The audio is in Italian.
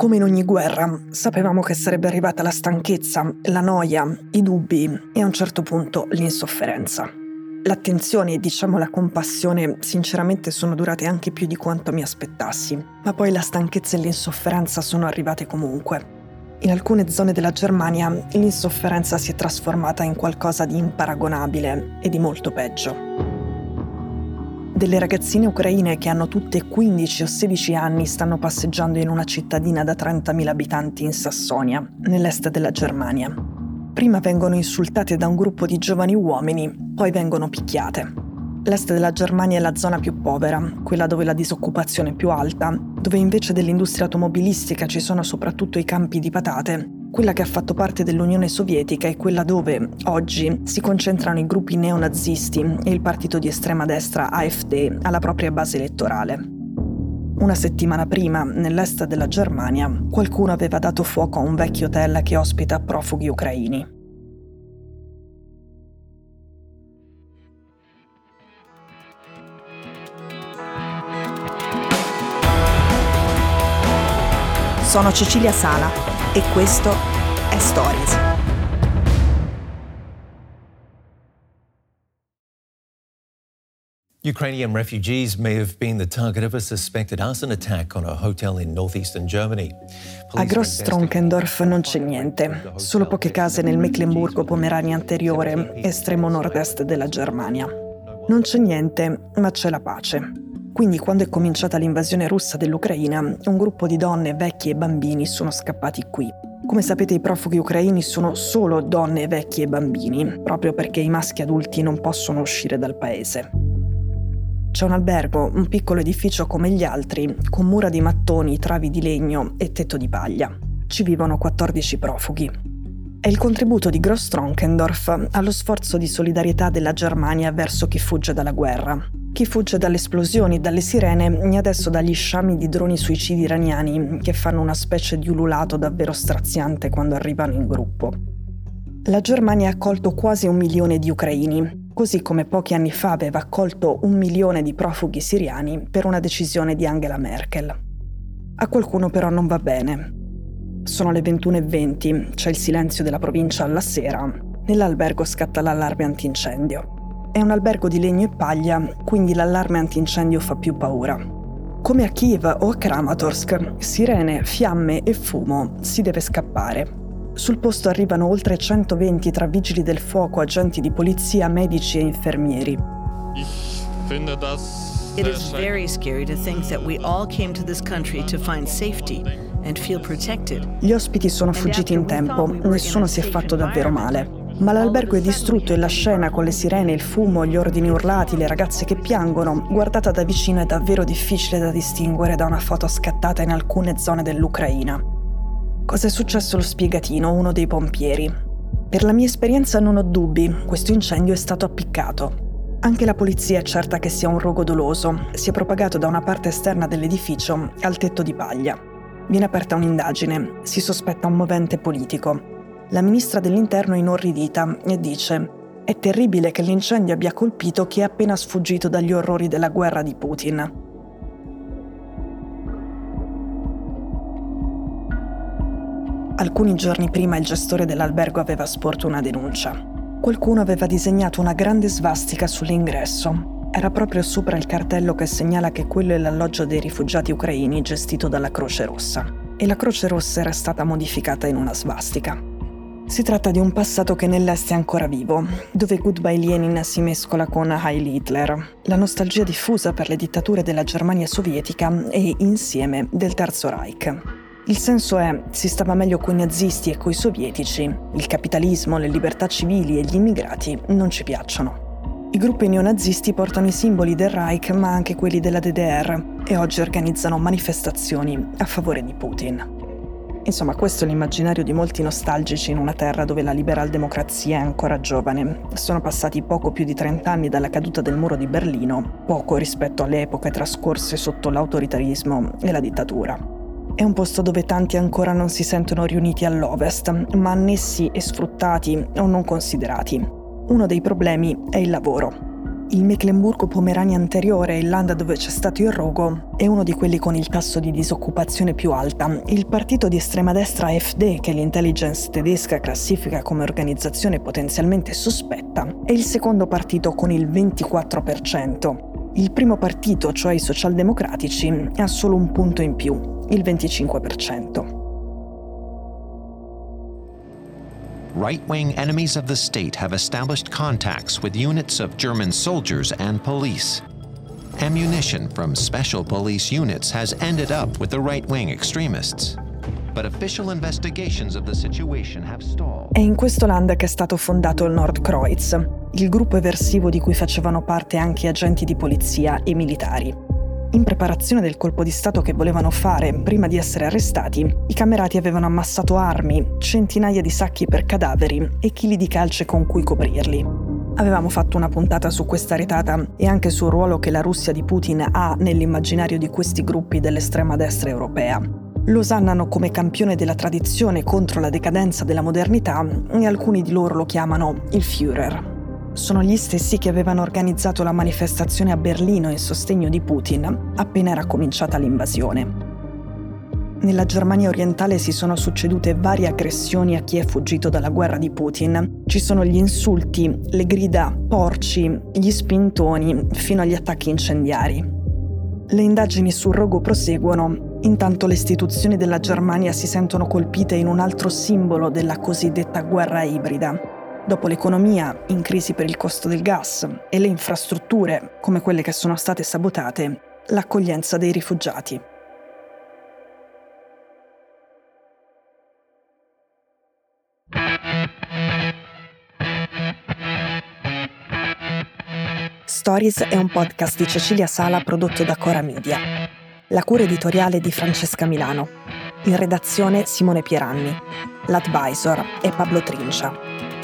Come in ogni guerra, sapevamo che sarebbe arrivata la stanchezza, la noia, i dubbi e a un certo punto l'insofferenza. L'attenzione e diciamo la compassione sinceramente sono durate anche più di quanto mi aspettassi, ma poi la stanchezza e l'insofferenza sono arrivate comunque. In alcune zone della Germania l'insofferenza si è trasformata in qualcosa di imparagonabile e di molto peggio. Delle ragazzine ucraine che hanno tutte 15 o 16 anni stanno passeggiando in una cittadina da 30.000 abitanti in Sassonia, nell'est della Germania. Prima vengono insultate da un gruppo di giovani uomini, poi vengono picchiate. L'est della Germania è la zona più povera, quella dove la disoccupazione è più alta, dove invece dell'industria automobilistica ci sono soprattutto i campi di patate quella che ha fatto parte dell'Unione Sovietica è quella dove oggi si concentrano i gruppi neonazisti e il partito di estrema destra AfD alla propria base elettorale. Una settimana prima, nell'est della Germania, qualcuno aveva dato fuoco a un vecchio hotel che ospita profughi ucraini. Sono Cecilia Sala e questo è Stories. Ukrainian refugees may have been the target of a suspected arson attack on a hotel in northeastern Germany. A Gross-Tronkendorf non c'è niente, solo poche case nel Mecklenburgo-Pomerania anteriore, estremo nord-est della Germania. Non c'è niente, ma c'è la pace. Quindi quando è cominciata l'invasione russa dell'Ucraina, un gruppo di donne, vecchi e bambini sono scappati qui. Come sapete i profughi ucraini sono solo donne, vecchi e bambini, proprio perché i maschi adulti non possono uscire dal paese. C'è un albergo, un piccolo edificio come gli altri, con mura di mattoni, travi di legno e tetto di paglia. Ci vivono 14 profughi. È il contributo di Gross-Tronkendorf allo sforzo di solidarietà della Germania verso chi fugge dalla guerra, chi fugge dalle esplosioni, dalle sirene e adesso dagli sciami di droni suicidi iraniani che fanno una specie di ululato davvero straziante quando arrivano in gruppo. La Germania ha accolto quasi un milione di ucraini, così come pochi anni fa aveva accolto un milione di profughi siriani per una decisione di Angela Merkel. A qualcuno però non va bene. Sono le 21.20, c'è il silenzio della provincia alla sera. Nell'albergo scatta l'allarme antincendio. È un albergo di legno e paglia, quindi l'allarme antincendio fa più paura. Come a Kiev o a Kramatorsk, sirene, fiamme e fumo, si deve scappare. Sul posto arrivano oltre 120 tra vigili del fuoco, agenti di polizia, medici e infermieri. It is very scary to think that we all came to this country to find safety and feel protected. Gli ospiti sono fuggiti in tempo, nessuno si è fatto davvero male. Ma l'albergo è distrutto e la scena con le sirene, il fumo, gli ordini urlati, le ragazze che piangono, guardata da vicino è davvero difficile da distinguere da una foto scattata in alcune zone dell'Ucraina. Cosa è successo lo spiegatino, uno dei pompieri. Per la mia esperienza non ho dubbi, questo incendio è stato appiccato. Anche la polizia è certa che sia un rogo doloso, si è propagato da una parte esterna dell'edificio al tetto di paglia. Viene aperta un'indagine, si sospetta un movente politico. La ministra dell'Interno è inorridita e dice è terribile che l'incendio abbia colpito chi è appena sfuggito dagli orrori della guerra di Putin. Alcuni giorni prima il gestore dell'albergo aveva sporto una denuncia. Qualcuno aveva disegnato una grande svastica sull'ingresso. Era proprio sopra il cartello che segnala che quello è l'alloggio dei rifugiati ucraini gestito dalla Croce Rossa. E la Croce Rossa era stata modificata in una svastica. Si tratta di un passato che nell'Est è ancora vivo, dove Goodbye Lenin si mescola con Heil Hitler, la nostalgia diffusa per le dittature della Germania sovietica e, insieme, del Terzo Reich. Il senso è, si stava meglio con i nazisti e coi sovietici, il capitalismo, le libertà civili e gli immigrati non ci piacciono. I gruppi neonazisti portano i simboli del Reich ma anche quelli della DDR e oggi organizzano manifestazioni a favore di Putin. Insomma, questo è l'immaginario di molti nostalgici in una terra dove la liberal-democrazia è ancora giovane. Sono passati poco più di 30 anni dalla caduta del muro di Berlino, poco rispetto alle epoche trascorse sotto l'autoritarismo e la dittatura. È un posto dove tanti ancora non si sentono riuniti all'ovest, ma annessi e sfruttati o non considerati. Uno dei problemi è il lavoro. Il Mecklenburgo-Pomerania anteriore, il land dove c'è stato il rogo, è uno di quelli con il tasso di disoccupazione più alta. Il partito di estrema destra AfD, che l'intelligence tedesca classifica come organizzazione potenzialmente sospetta, è il secondo partito con il 24%. Il primo partito, cioè i socialdemocratici, ha solo un punto in più, il 25%. Right wing enemies of the state have established contacts with units of German soldiers and police. Ammunition from special police units has ended up with the right wing extremists. But official investigations of the situation have stalled. È in questo land che è stato fondato il Nordkreuz, il gruppo eversivo di cui facevano parte anche agenti di polizia e militari. In preparazione del colpo di Stato che volevano fare prima di essere arrestati, i camerati avevano ammassato armi, centinaia di sacchi per cadaveri e chili di calce con cui coprirli. Avevamo fatto una puntata su questa retata e anche sul ruolo che la Russia di Putin ha nell'immaginario di questi gruppi dell'estrema destra europea. Lo osannano come campione della tradizione contro la decadenza della modernità e alcuni di loro lo chiamano il Führer, sono gli stessi che avevano organizzato la manifestazione a Berlino in sostegno di Putin appena era cominciata l'invasione. Nella Germania orientale si sono succedute varie aggressioni a chi è fuggito dalla guerra di Putin. Ci sono gli insulti, le grida porci, gli spintoni, fino agli attacchi incendiari. Le indagini sul rogo proseguono, intanto le istituzioni della Germania si sentono colpite in un altro simbolo della cosiddetta guerra ibrida, Dopo l'economia in crisi per il costo del gas e le infrastrutture come quelle che sono state sabotate, l'accoglienza dei rifugiati. Stories è un podcast di Cecilia Sala prodotto da Cora Media. La cura editoriale di Francesca Milano. In redazione Simone Pieranni. L'advisor è Pablo Trincia.